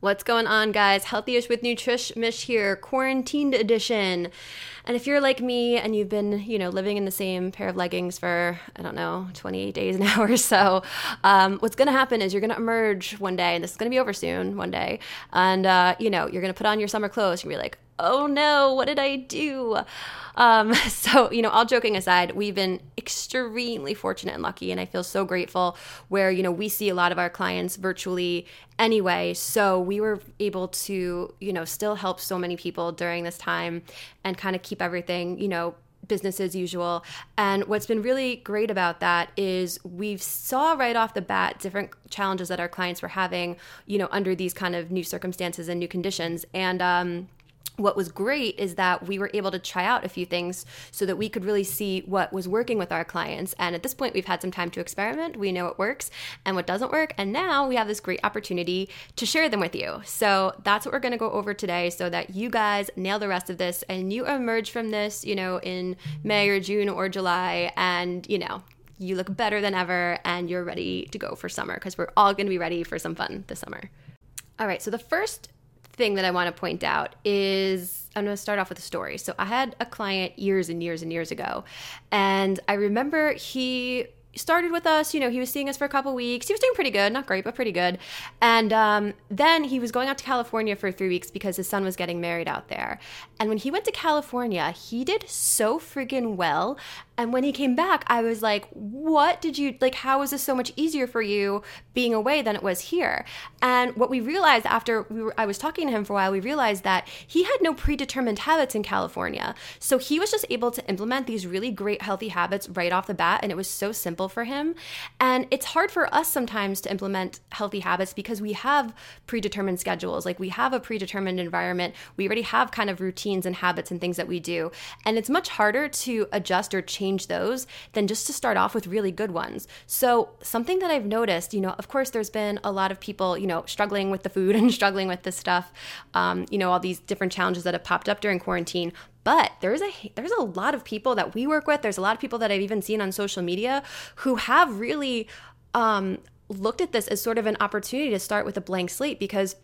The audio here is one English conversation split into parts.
What's going on, guys? Healthyish with Nutrish Mish here, quarantined edition. And if you're like me and you've been, you know, living in the same pair of leggings for, I don't know, 28 days now or so, um, what's going to happen is you're going to emerge one day, and this is going to be over soon, one day. And, uh, you know, you're going to put on your summer clothes. You're going to be like, oh no, what did I do? Um, so, you know, all joking aside, we've been extremely fortunate and lucky, and I feel so grateful where, you know, we see a lot of our clients virtually anyway. So we were able to, you know, still help so many people during this time and kind of keep everything, you know, business as usual. And what's been really great about that is we saw right off the bat different challenges that our clients were having, you know, under these kind of new circumstances and new conditions. And um, what was great is that we were able to try out a few things so that we could really see what was working with our clients. And at this point, we've had some time to experiment. We know what works and what doesn't work. And now we have this great opportunity to share them with you. So that's what we're going to go over today so that you guys nail the rest of this and you emerge from this, you know, in May or June or July and, you know, you look better than ever and you're ready to go for summer because we're all going to be ready for some fun this summer. All right, so the first thing that I want to point out is I'm going to start off with a story. So I had a client years and years and years ago, and I remember he started with us. You know, he was seeing us for a couple weeks. He was doing pretty good, not great, but pretty good. And um, then he was going out to California for three weeks because his son was getting married out there. And when he went to California, he did so friggin' well. And when he came back, I was like, what did you, like, how was this so much easier for you being away than it was here? And what we realized after we were, I was talking to him for a while, we realized that he had no predetermined habits in California. So he was just able to implement these really great healthy habits right off the bat. And it was so simple for him. And it's hard for us sometimes to implement healthy habits because we have predetermined schedules. Like we have a predetermined environment. We already have kind of routines and habits and things that we do. And it's much harder to adjust or change change those than just to start off with really good ones. So, something that I've noticed, you know, of course, there's been a lot of people, you know, struggling with the food and struggling with this stuff, um, you know, all these different challenges that have popped up during quarantine. But there's a there's a lot of people that we work with. There's a lot of people that I've even seen on social media who have really um, looked at this as sort of an opportunity to start with a blank slate because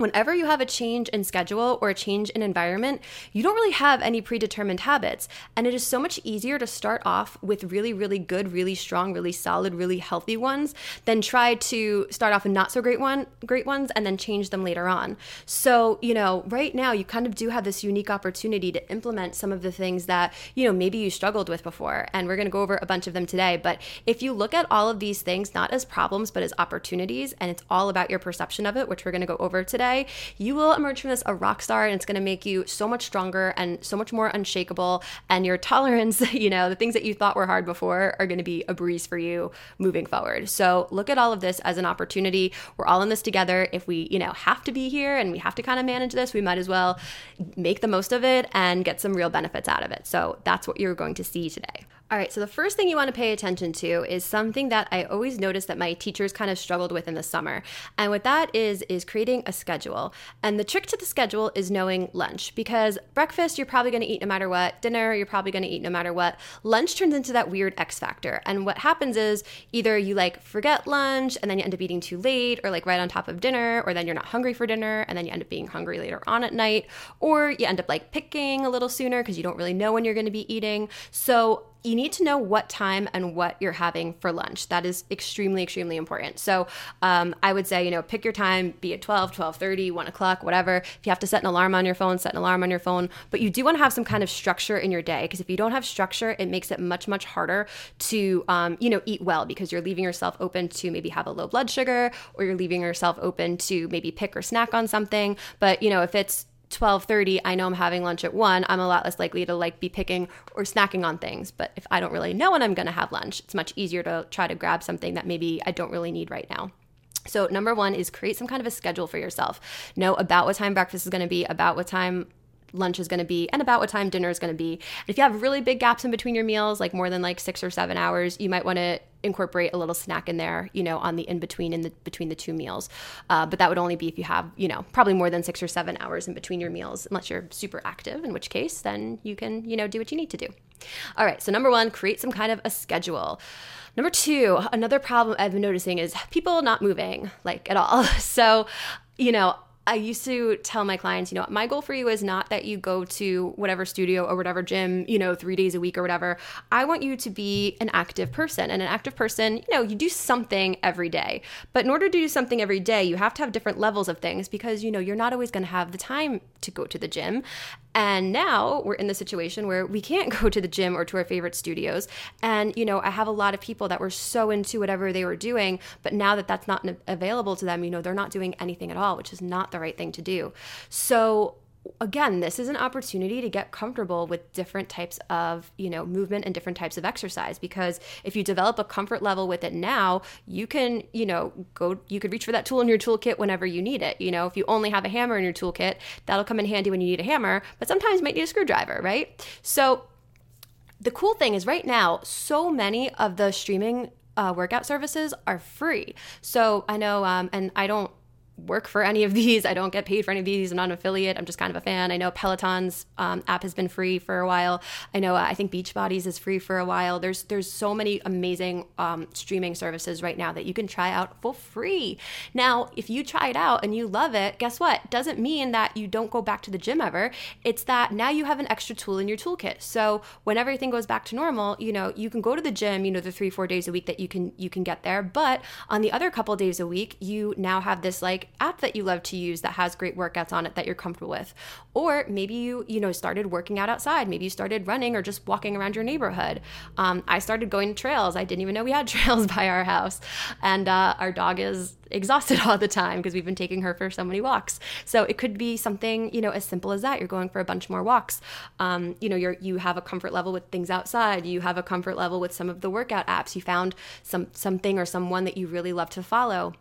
whenever you have a change in schedule or a change in environment, you don't really have any predetermined habits. And it is so much easier to start off with really, really good, really strong, really solid, really healthy ones than try to start off with not so great one, great ones and then change them later on. So, you know, right now you kind of do have this unique opportunity to implement some of the things that, you know, maybe you struggled with before. And we're to go over a bunch of them today. But if you look at all of these things not as problems, but as opportunities, and it's all about your perception of it, which we're to go over today you will emerge from this a rock star and it's going to make you so much stronger and so much more unshakable. And your tolerance, you know, the things that you thought were hard before are going to be a breeze for you moving forward. So look at all of this as an opportunity. We're all in this together. If we, you know, have to be here and we have to kind of manage this, we might as well make the most of it and get some real benefits out of it. So that's what you're going to see today. All right, so the first thing you want to pay attention to is something that I always noticed that my teachers kind of struggled with in the summer. And what that is is creating a schedule. And the trick to the schedule is knowing lunch because breakfast you're probably going to eat no matter what, dinner you're probably going to eat no matter what. Lunch turns into that weird X factor. And what happens is either you like forget lunch and then you end up eating too late or like right on top of dinner or then you're not hungry for dinner and then you end up being hungry later on at night or you end up like picking a little sooner because you don't really know when you're going to be eating. So you need to know what time and what you're having for lunch. That is extremely, extremely important. So um, I would say, you know, pick your time, be it 12, 12.30, 1 o'clock, whatever. If you have to set an alarm on your phone, set an alarm on your phone. But you do want to have some kind of structure in your day because if you don't have structure, it makes it much, much harder to, um, you know, eat well because you're leaving yourself open to maybe have a low blood sugar or you're leaving yourself open to maybe pick or snack on something. But, you know, if it's 12:30 I know I'm having lunch at 1 I'm a lot less likely to like be picking or snacking on things. But if I don't really know when I'm going to have lunch it's much easier to try to grab something that maybe I don't really need right now. So number 1 is create some kind of a schedule for yourself. Know about what time breakfast is going to be about what time lunch is going to be and about what time dinner is going to be. And if you have really big gaps in between your meals, like more than like 6 or 7 hours, you might want to incorporate a little snack in there, you know, on the in between in the between the two meals. Uh, but that would only be if you have, you know, probably more than six or seven hours in between your meals, unless you're super active. In which case, then you can, you know, do what you need to do. All right. So number one, create some kind of a schedule. Number two, another problem I've been noticing is people not moving like at all. So, you know, I used to tell my clients, you know, my goal for you is not that you go to whatever studio or whatever gym, you know, three days a week or whatever. I want you to be an active person. And an active person, you know, you do something every day. But in order to do something every day, you have to have different levels of things because, you know, you're not always going to have the time to go to the gym. And now we're in the situation where we can't go to the gym or to our favorite studios. And, you know, I have a lot of people that were so into whatever they were doing, but now that that's not available to them, you know, they're not doing anything at all, which is not the right thing to do. So, again this is an opportunity to get comfortable with different types of you know movement and different types of exercise because if you develop a comfort level with it now you can you know go you could reach for that tool in your toolkit whenever you need it. You know if you only have a hammer in your toolkit that'll come in handy when you need a hammer but sometimes you might need a screwdriver right? So the cool thing is right now so many of the streaming uh, workout services are free. So i know um, and i don't work for any of these. I don't get paid for any of these. I'm not an affiliate. I'm just kind of a fan. I know Peloton's um, app has been free for a while. I know uh, I think Beachbody's is free for a while. There's there's so many amazing um, streaming services right now that you can try out for free. Now, if you try it out and you love it, guess what? Doesn't mean that you don't go back to the gym ever. It's that now you have an extra tool in your toolkit. So when everything goes back to normal, you know you can go to the gym. You know the three four days a week that you can you can get there. But on the other couple days a week, you now have this like app that you love to use that has great workouts on it that you're comfortable with. Or maybe you, you know, started working out outside. Maybe you started running or just walking around your neighborhood. Um, I started going to trails. I didn't even know we had trails by our house. And uh, our dog is exhausted all the time because we've been taking her for so many walks. So it could be something, you know, as simple as that. You're going for a bunch more walks. Um, you know, you're you have a comfort level with things outside. You have a comfort level with some of the workout apps. You found some something or someone that you really love to follow.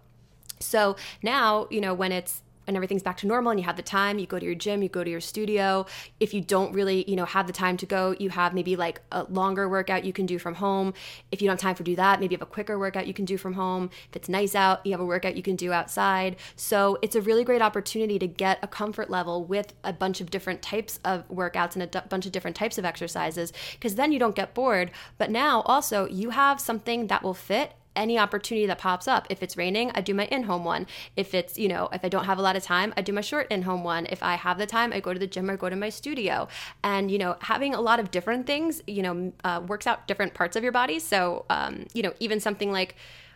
So now, you know, when it's and everything's back to normal and you have the time, you go to your gym, you go to your studio. If you don't really, you know, have the time to go, you have maybe like a longer workout you can do from home. If you don't have time to do that, maybe you have a quicker workout you can do from home. If it's nice out, you have a workout you can do outside. So it's a really great opportunity to get a comfort level with a bunch of different types of workouts and a d- bunch of different types of exercises because then you don't get bored. But now also you have something that will fit any opportunity that pops up. If it's raining, I do my in home one. If it's, you know, if I don't have a lot of time, I do my short in home one. If I have the time, I go to the gym or go to my studio. And, you know, having a lot of different things, you know, uh, works out different parts of your body. So, um, you know, even something like,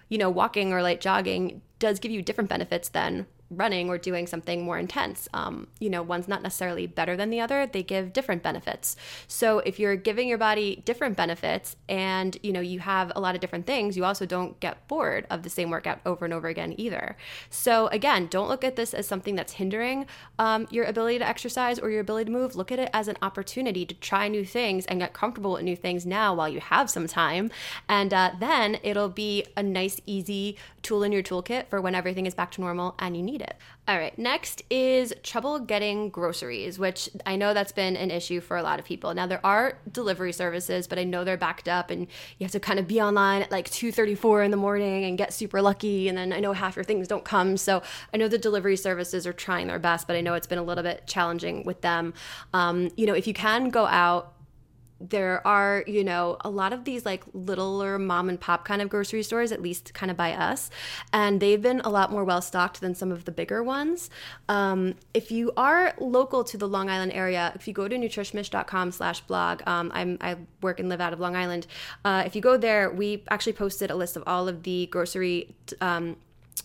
you know, walking or like jogging does give you different benefits than running or doing something more intense. Um, you know, one's not necessarily better than the other, they give different benefits. So if you're giving your body different benefits and, you know, you have a lot of different things, you also don't get bored of the same workout over and over again either. So again, don't look at this as something that's hindering um, your ability to exercise or your ability to move. Look at it as an opportunity to try new things and get comfortable with new things now while you have some time. And uh, then it'll be a nice, easy tool in your toolkit for when everything is back to normal and you need it. All right, next is trouble getting groceries, which I know that's been an issue for a lot of people. Now there are delivery services, but I know they're backed up and you have to kind of be online at like 2:34 in the morning and get super lucky and then I know half your things don't come. So I know the delivery services are trying their best, but I know it's been a little bit challenging with them. Um, you know, if you can go out there are, you know, a lot of these like littler mom and pop kind of grocery stores, at least kind of by us, and they've been a lot more well stocked than some of the bigger ones. Um, if you are local to the Long Island area, if you go to nutrishmish.com slash blog, um, I'm, I work and live out of Long Island. Uh, if you go there, we actually posted a list of all of the grocery um,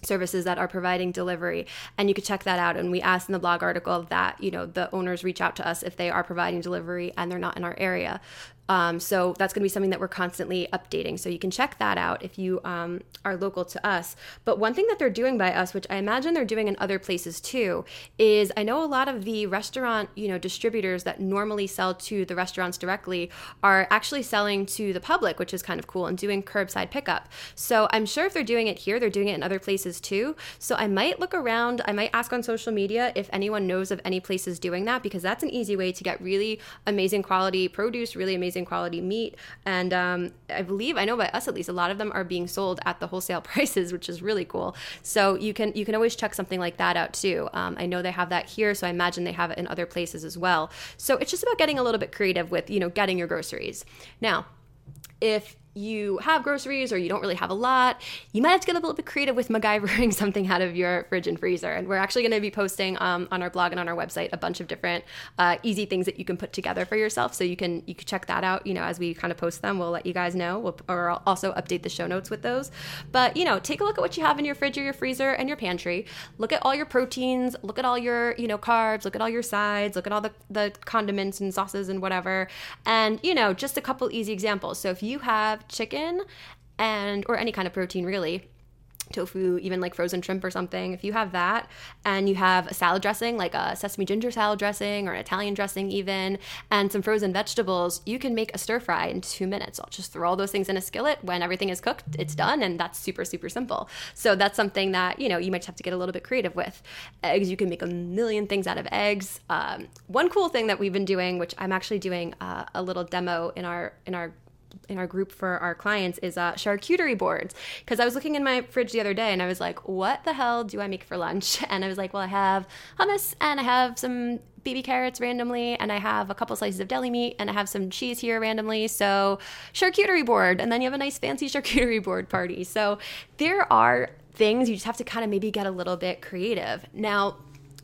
services that are providing delivery and you could check that out. And we asked in the blog article that you know the owners reach out to us if they are providing delivery and they're not in our area um, so that's going to be something that we're constantly updating. So you can check that out if you um, are local to us. But one thing that they're doing by us, which I imagine they're doing in other places too, is I know a lot of the restaurant, you know, distributors that normally sell to the restaurants directly are actually selling to the public, which is kind of cool, and doing curbside pickup. So I'm sure if they're doing it here, they're doing it in other places too. So I might look around. I might ask on social media if anyone knows of any places doing that because that's an easy way to get really amazing quality produce, really amazing quality meat. And um, I believe, I know by us at least, a lot of them are being sold at the wholesale prices, which is really cool. So you can you can always check something like that out too. Um, I know they have that here, so I imagine they have it in other places as well. So it's just about getting a little bit creative with you know getting your groceries. Now, if you have groceries or you don't really have a lot, you might have to get a little bit creative with MacGyvering something out of your fridge and freezer. And we're actually going to be posting um, on our blog and on our website a bunch of different uh, easy things that you can put together for yourself. So you can you can check that out. You know, as we kind of post them, we'll let you guys know. We'll, or I'll also update the show notes with those. But you know, take a look at what you have in your fridge or your freezer and your pantry. Look at all your proteins. Look at all your you know carbs. Look at all your sides. Look at all the the condiments and sauces and whatever. And you know, just a couple easy examples. So if you have chicken and or any kind of protein really tofu, even like frozen shrimp or something, if you have that and you have a salad dressing, like a sesame ginger salad dressing or an Italian dressing, even, and some frozen vegetables, you can make a stir fry in two minutes. I'll just throw all those things in a skillet. When everything is cooked, it's done, and that's super, super simple. So that's something that, you know, you might have to get a little bit creative with. Eggs, you can make a million things out of eggs. Um, one cool thing that we've been doing, which I'm actually doing uh, a little demo in our in our in our group for our clients is uh, charcuterie boards. Because I was looking in my fridge the other day and I was like, what the hell do I make for lunch? And I was like, well, I have hummus and I have some baby carrots randomly and I have a couple slices of deli meat and I have some cheese here randomly. So, charcuterie board. And then you have a nice fancy charcuterie board party. So, there are things you just have to kind of maybe get a little bit creative. Now,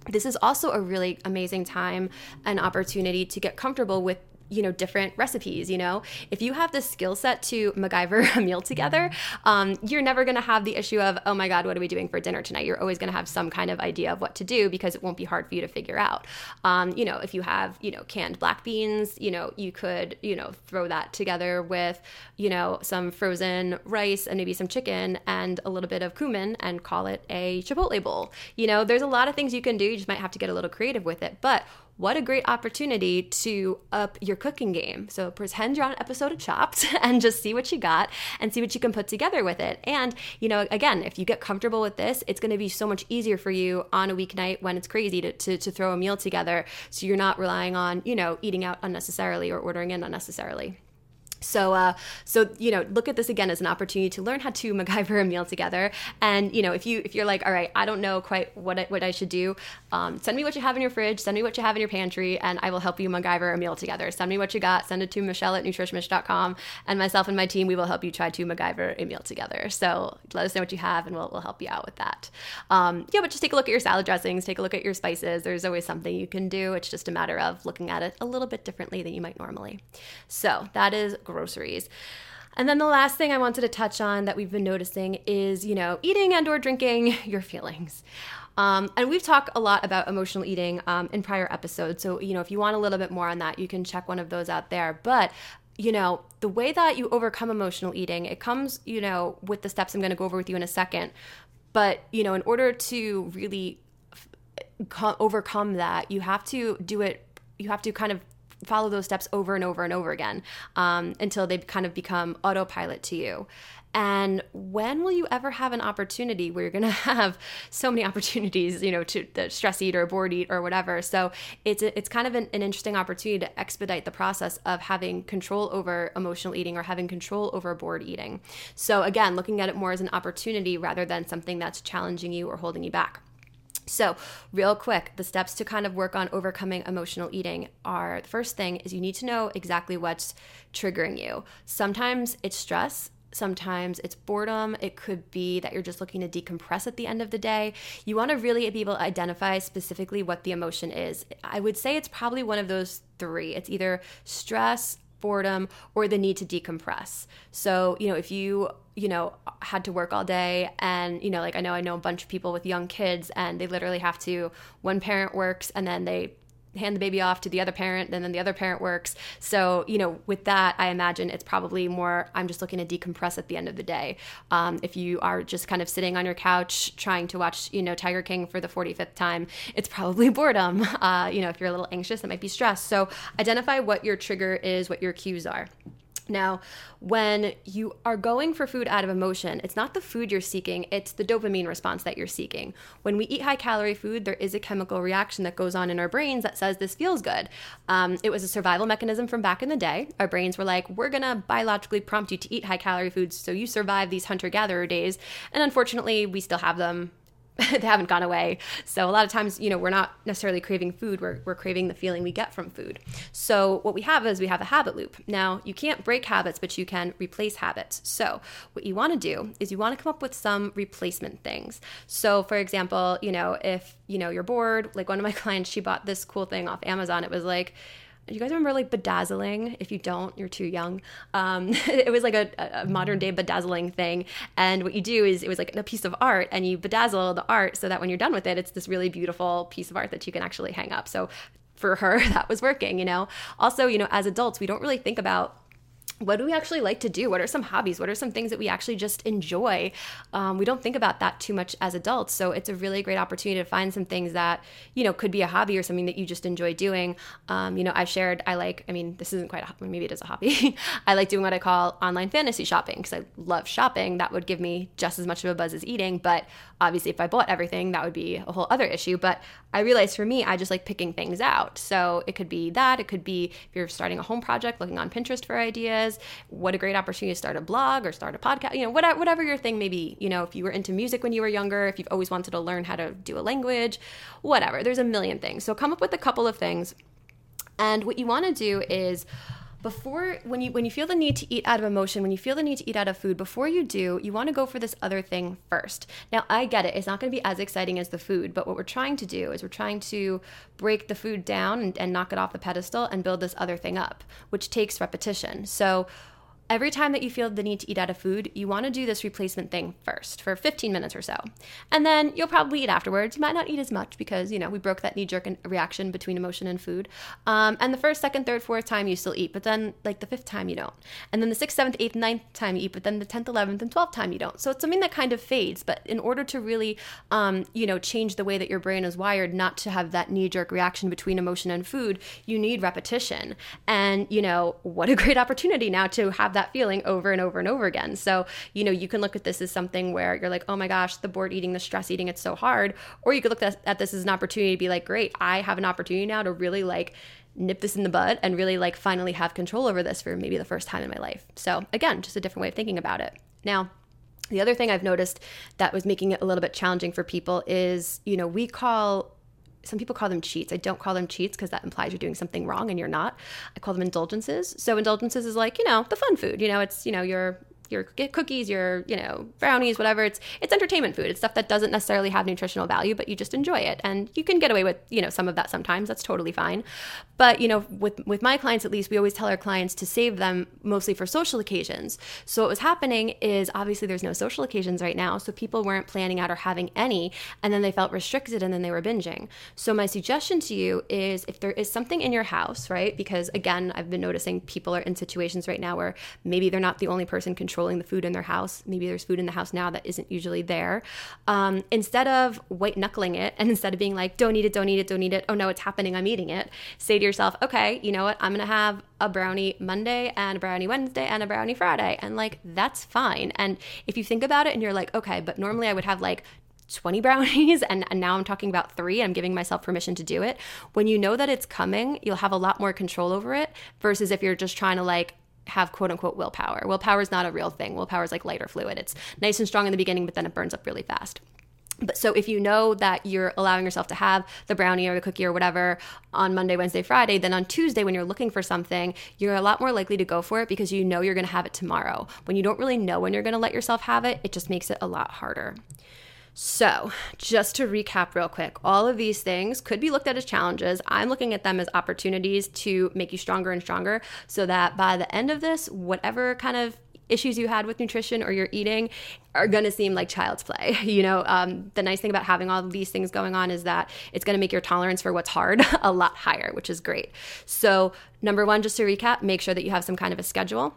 this is also a really amazing time and opportunity to get comfortable with you know different recipes you know? If you have the skill set to MacGyver a meal together um, you're never going to have the issue of oh my god what are we doing for dinner tonight? You're always going to have some kind of idea of what to do because it won't be hard for you to figure out. Um, you know if you have you know canned black beans you know you could you know throw that together with you know some frozen rice and maybe some chicken and a little bit of cumin and call it a chipotle bowl. You know there's a lot of things you can do. You just might have to get a little creative with it. But what a great opportunity to up your cooking game. So pretend you're on an episode of Chopped and just see what you got and see what you can put together with it. And, you know, again, if you get comfortable with this, it's going to be so much easier for you on a weeknight when it's crazy to, to, to throw a meal together. So you're not relying on, you know, eating out unnecessarily or ordering in unnecessarily. So, uh, so you know, look at this again as an opportunity to learn how to MacGyver a meal together. And you know, if you if you're like, all right, I don't know quite what I, what I should do, um, send me what you have in your fridge, send me what you have in your pantry, and I will help you MacGyver a meal together. Send me what you got, send it to Michelle at nutrishmish.com, and myself and my team, we will help you try to MacGyver a meal together. So let us know what you have, and we'll we'll help you out with that. Um, yeah, but just take a look at your salad dressings, take a look at your spices. There's always something you can do. It's just a matter of looking at it a little bit differently than you might normally. So that is groceries. And then the last thing I wanted to touch on that we've been noticing is, you know, eating and or drinking your feelings. Um, and we've talked a lot about emotional eating um, in prior episodes. So, you know, if you want a little bit more on that, you can check one of those out there. But, you know, the way that you overcome emotional eating, it comes, you know, with the steps I'm going to go over with you in a second. But, you know, in order to really f- overcome that, you have to do it, you have to kind of follow those steps over and over and over again um, until they kind of become autopilot to you. And when will you ever have an opportunity where you're going to have so many opportunities, you know, to the stress eat or bored eat or whatever? So it's it's kind of an, an interesting opportunity to expedite the process of having control over emotional eating or having control over bored eating. So again, looking at it more as an opportunity rather than something that's challenging you or holding you back. So, real quick, the steps to kind of work on overcoming emotional eating are the first thing is you need to know exactly what's triggering you. Sometimes it's stress, Sometimes it's boredom. It could be that you're just looking to decompress at the end of the day. You want to really be able to identify specifically what the emotion is. I would say it's probably one of those three. It's either stress, boredom, or the need to decompress. So, you know, if you you know had to work all day and you know like i know i know a bunch of people with young kids and they literally have to one parent works and then they hand the baby off to the other parent and then the other parent works. So you know with that i imagine it's probably more i'm just looking to decompress at the end of the day. Um, if you are just kind of sitting on your couch trying to watch you know tiger king for the 45th time it's probably boredom uh, you know if you're a little anxious it might be stress. So identify what your trigger is what your cues are now, when you are going for food out of emotion, it's not the food you're seeking, it's the dopamine response that you're seeking. When we eat high calorie food, there is a chemical reaction that goes on in our brains that says this feels good. Um, it was a survival mechanism from back in the day. Our brains were like, we're gonna biologically prompt you to eat high calorie foods so you survive these hunter gatherer days. And unfortunately, we still have them they haven't gone away. So a lot of times, you know, we're not necessarily craving food, we're, we're craving the feeling we get from food. So what we have is we have a habit loop. Now, you can't break habits, but you can replace habits. So what you want to do is you want to come up with some replacement things. So for example, you know, if, you know, you're bored, like one of my clients, she bought this cool thing off Amazon. It was like, you guys remember like bedazzling? If you don't, you're too young. Um, it was like a, a, modern day bedazzling thing. And what you do is it was like a piece of art and you bedazzle the art so that when you're done with it, it's this really beautiful piece of art that you can actually hang up. So for her, that was working, you know? Also, you know, as adults, we don't really think about what do we actually like to do? What are some hobbies? What are some things that we actually just enjoy? Um, we don't think about that too much as adults. So it's a really great opportunity to find some things that, you know, could be a hobby or something that you just enjoy doing. Um, you know, I've shared, I like, I mean, this isn't quite a hobby, maybe it is a hobby. I like doing what I call online fantasy shopping because I love shopping. That would give me just as much of a buzz as eating. But obviously, if I bought everything, that would be a whole other issue. But I realized for me, I just like picking things out. So it could be that, it could be if you're starting a home project, looking on Pinterest for ideas. What a great opportunity to start a blog or start a podcast, you know, whatever, whatever your thing may be. You know, if you were into music when you were younger, if you've always wanted to learn how to do a language, whatever. There's a million things. So come up with a couple of things. And what you want to do is before when you when you feel the need to eat out of emotion when you feel the need to eat out of food before you do you want to go for this other thing first. Now i get it it's not going to be as exciting as the food but what we're trying to do is we're trying to break the food down and, and knock it off the pedestal and build this other thing up which takes repetition. So Every time that you feel the need to eat out of food, you want to do this replacement thing first for 15 minutes or so. And then you'll probably eat afterwards. You might not eat as much because, you know, we broke that knee jerk reaction between emotion and food. Um, and the first, second, third, fourth time you still eat, but then like the fifth time you don't. And then the sixth, seventh, eighth, ninth time you eat, but then the 10th, 11th, and 12th time you don't. So it's something that kind of fades. But in order to really, um, you know, change the way that your brain is wired, not to have that knee jerk reaction between emotion and food, you need repetition. And, you know, what a great opportunity now to have that feeling over and over and over again. So, you know, you can look at this as something where you're like, oh my gosh, the bored eating, the stress eating, it's so hard. Or you could look at this as an opportunity to be like, great, I have an opportunity now to really like nip this in the bud and really like finally have control over this for maybe the first time in my life. So, again, just a different way of thinking about it. Now, the other thing I've noticed that was making it a little bit challenging for people is, you know, we call some people call them cheats. I don't call them cheats because that implies you're doing something wrong and you're not. I call them indulgences. So indulgences is like, you know, the fun food. You know, it's, you know, your your cookies, your you know brownies, whatever. It's it's entertainment food. It's stuff that doesn't necessarily have nutritional value, but you just enjoy it, and you can get away with you know some of that sometimes. That's totally fine. But you know, with with my clients at least, we always tell our clients to save them mostly for social occasions. So what was happening is obviously there's no social occasions right now, so people weren't planning out or having any, and then they felt restricted, and then they were binging. So my suggestion to you is if there is something in your house, right? Because again, I've been noticing people are in situations right now where maybe they're not the only person controlling controlling the food in their house. Maybe there's food in the house now that isn't usually there. Um, instead of white knuckling it and instead of being like, don't eat it, don't eat it, don't eat it, oh no, it's happening, I'm eating it, say to yourself, okay, you know what, I'm gonna have a brownie Monday and a brownie Wednesday and a brownie Friday. And like, that's fine. And if you think about it and you're like, okay, but normally I would have like 20 brownies and, and, now I'm talking about three. I'm giving myself permission to do it. When you know that it's coming, you'll have a lot more control over it versus if you're just trying to like have quote unquote willpower. Willpower is not a real thing. Willpower is like lighter fluid. It's nice and strong in the beginning, but then it burns up really fast. But so if you know that you're allowing yourself to have the brownie or the cookie or whatever on Monday, Wednesday, Friday, then on Tuesday when you're looking for something, you're a lot more likely to go for it because you know you're going to have it tomorrow. When you don't really know when you're going to let yourself have it, it just makes it a lot harder. So, just to recap real quick, all of these things could be looked at as challenges. I'm looking at them as opportunities to make you stronger and stronger so that by the end of this, whatever kind of issues you had with nutrition or your eating are going to seem like child's play. You know, um, the nice thing about having all these things going on is that it's going to make your tolerance for what's hard a lot higher, which is great. So, number one, just to recap, make sure that you have some kind of a schedule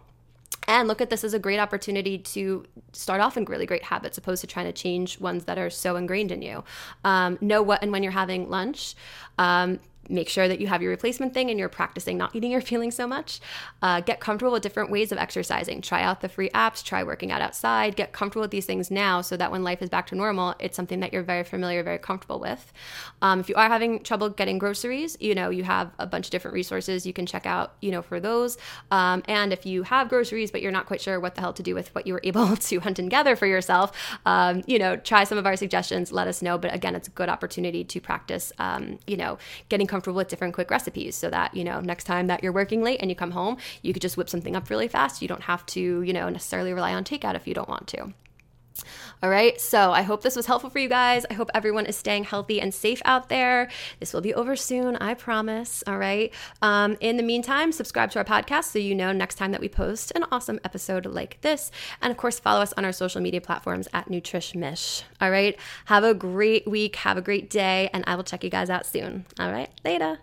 and look at this as a great opportunity to start off in really great habits opposed to trying to change ones that are so ingrained in you. Um, know what and when you're having lunch. Um, make sure that you have your replacement thing and you're practicing not eating your feelings so much. Uh, get comfortable with different ways of exercising. Try out the free apps, try working out outside. Get comfortable with these things now so that when life is back to normal, it's something that you're very familiar, very comfortable with. Um, if you are having trouble getting groceries, you know, you have a bunch of different resources you can check out, you know, for those. Um, and if you have groceries, but you're not quite sure what the hell to do with what you were able to hunt and gather for yourself, um, you know, try some of our suggestions, let us know. But again, it's a good opportunity to practice, um, you know, getting comfortable with different quick recipes so that, you know, next time that you're working late and you come home, you could just whip something up really fast. You don't have to, you know, necessarily rely on takeout if you don't want to. All right, so I hope this was helpful for you guys. I hope everyone is staying healthy and safe out there. This will be over soon, I promise. All right. Um, in the meantime, subscribe to our podcast so you know next time that we post an awesome episode like this. And of course, follow us on our social media platforms at NutrishMish. All right. Have a great week. Have a great day. And I will check you guys out soon. All right. Later.